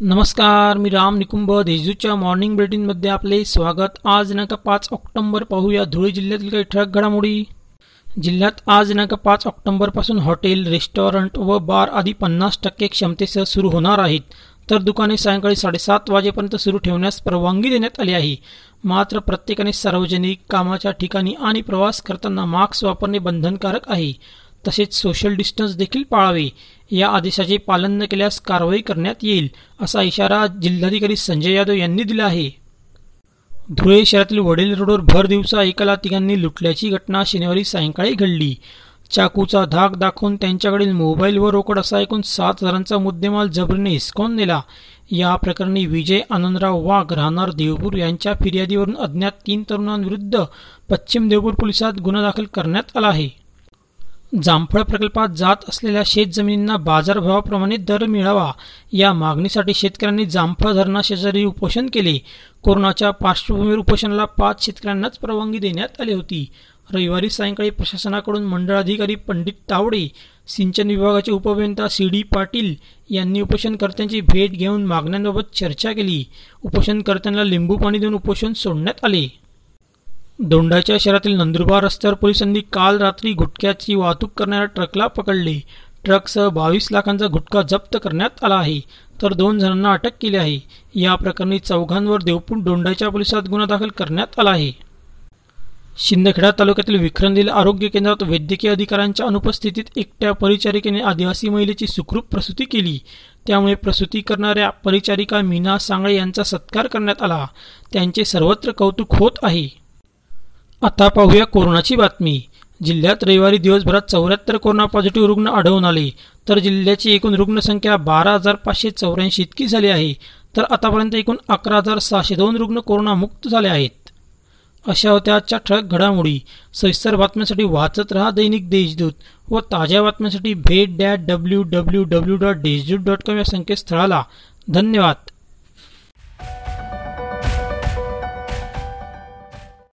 नमस्कार मी राम निकुंभ. देशदूतच्या मॉर्निंग बुलेटिनमध्ये आपले स्वागत. आज दिनांक पाच ऑक्टोंबर पाहूया धुळे जिल्ह्यातील काही ठळक घडामोडी. जिल्ह्यात आज दिनांक पाच ऑक्टोंबरपासून हॉटेल रेस्टॉरंट व बार आदी पन्नास टक्के क्षमतेसह सुरू होणार आहेत. तर दुकाने सायंकाळी साडेसात वाजेपर्यंत सुरू ठेवण्यास परवानगी देण्यात आली आहे. मात्र प्रत्येकाने सार्वजनिक कामाच्या ठिकाणी आणि प्रवास करताना मास्क वापरणे बंधनकारक आहे. तसेच सोशल डिस्टन्स देखील पाळावे. या आदेशाचे पालन न केल्यास कारवाई करण्यात येईल असा इशारा जिल्हाधिकारी संजय यादव यांनी दिला आहे. धुळे शहरातील वडील रोडवर भर दिवसा एकाला तिघांनी लुटल्याची घटना शनिवारी सायंकाळी घडली. चाकूचा धाक दाखवून त्यांच्याकडील मोबाईल व रोकड असा एकूण सात हजारांचा मुद्देमाल जबरीने हिसकावून नेला. या प्रकरणी विजय आनंदराव वाघ राहणार देवपूर यांच्या फिर्यादीवरून अज्ञात तीन तरुणांविरुद्ध पश्चिम देवपूर पोलिसात गुन्हा दाखल करण्यात आला आहे. जामफळ प्रकल्पात जात असलेल्या शेतजमिनींना बाजारभावाप्रमाणे दर मिळावा. या मागणीसाठी शेतकऱ्यांनी जामफळ धरणाशेजारी उपोषण केले. कोरोनाच्या पार्श्वभूमीवर उपोषणाला पाच शेतकऱ्यांनाच परवानगी देण्यात आली होती. रविवारी सायंकाळी प्रशासनाकडून मंडळाधिकारी पंडित तावडे सिंचन विभागाचे उपअभियंता सी डी पाटील यांनी उपोषणकर्त्यांची भेट घेऊन मागण्यांबाबत चर्चा केली. उपोषणकर्त्यांना लिंबू पाणी देऊन उपोषण सोडण्यात आले. दोंडाच्या शहरातील नंदुरबार रस्त्यावर पोलिसांनी काल रात्री गुटख्याची वाहतूक करणाऱ्या ट्रकला पकडले. ट्रकसह बावीस लाखांचा गुटखा जप्त करण्यात आला आहे तर दोन जणांना अटक केली आहे. या प्रकरणी चौघांवर देवपूर दोंडाच्या पोलिसात गुन्हा दाखल करण्यात आला आहे. शिंदखेडा तालुक्यातील विक्रंदील आरोग्य केंद्रात वैद्यकीय अधिकाऱ्यांच्या अनुपस्थितीत एकट्या परिचारिकेने आदिवासी महिलेची सुखरूप प्रसूती केली. त्यामुळे प्रसूती करणाऱ्या परिचारिका मीना सांगळे यांचा सत्कार करण्यात आला. त्यांचे सर्वत्र कौतुक होत आहे. आता पाहूया कोरोनाची बातमी. जिल्ह्यात रविवारी दिवसभरात चौऱ्याहत्तर कोरोना पॉझिटिव्ह रुग्ण आढळून आले. तर जिल्ह्याची एकूण रुग्णसंख्या बारा हजार पाचशे चौऱ्याऐंशी इतकी झाली आहे. तर आतापर्यंत एकूण अकरा हजार सहाशे दोन रुग्ण कोरोनामुक्त झाले आहेत. अशा होत्या आजच्या ठळक घडामोडी. सविस्तर बातम्यांसाठी वाचत रहा दैनिक देशदूत व ताज्या बातम्यांसाठी भेट that W W W dot Deshdoot dot com या संकेतस्थळाला. धन्यवाद.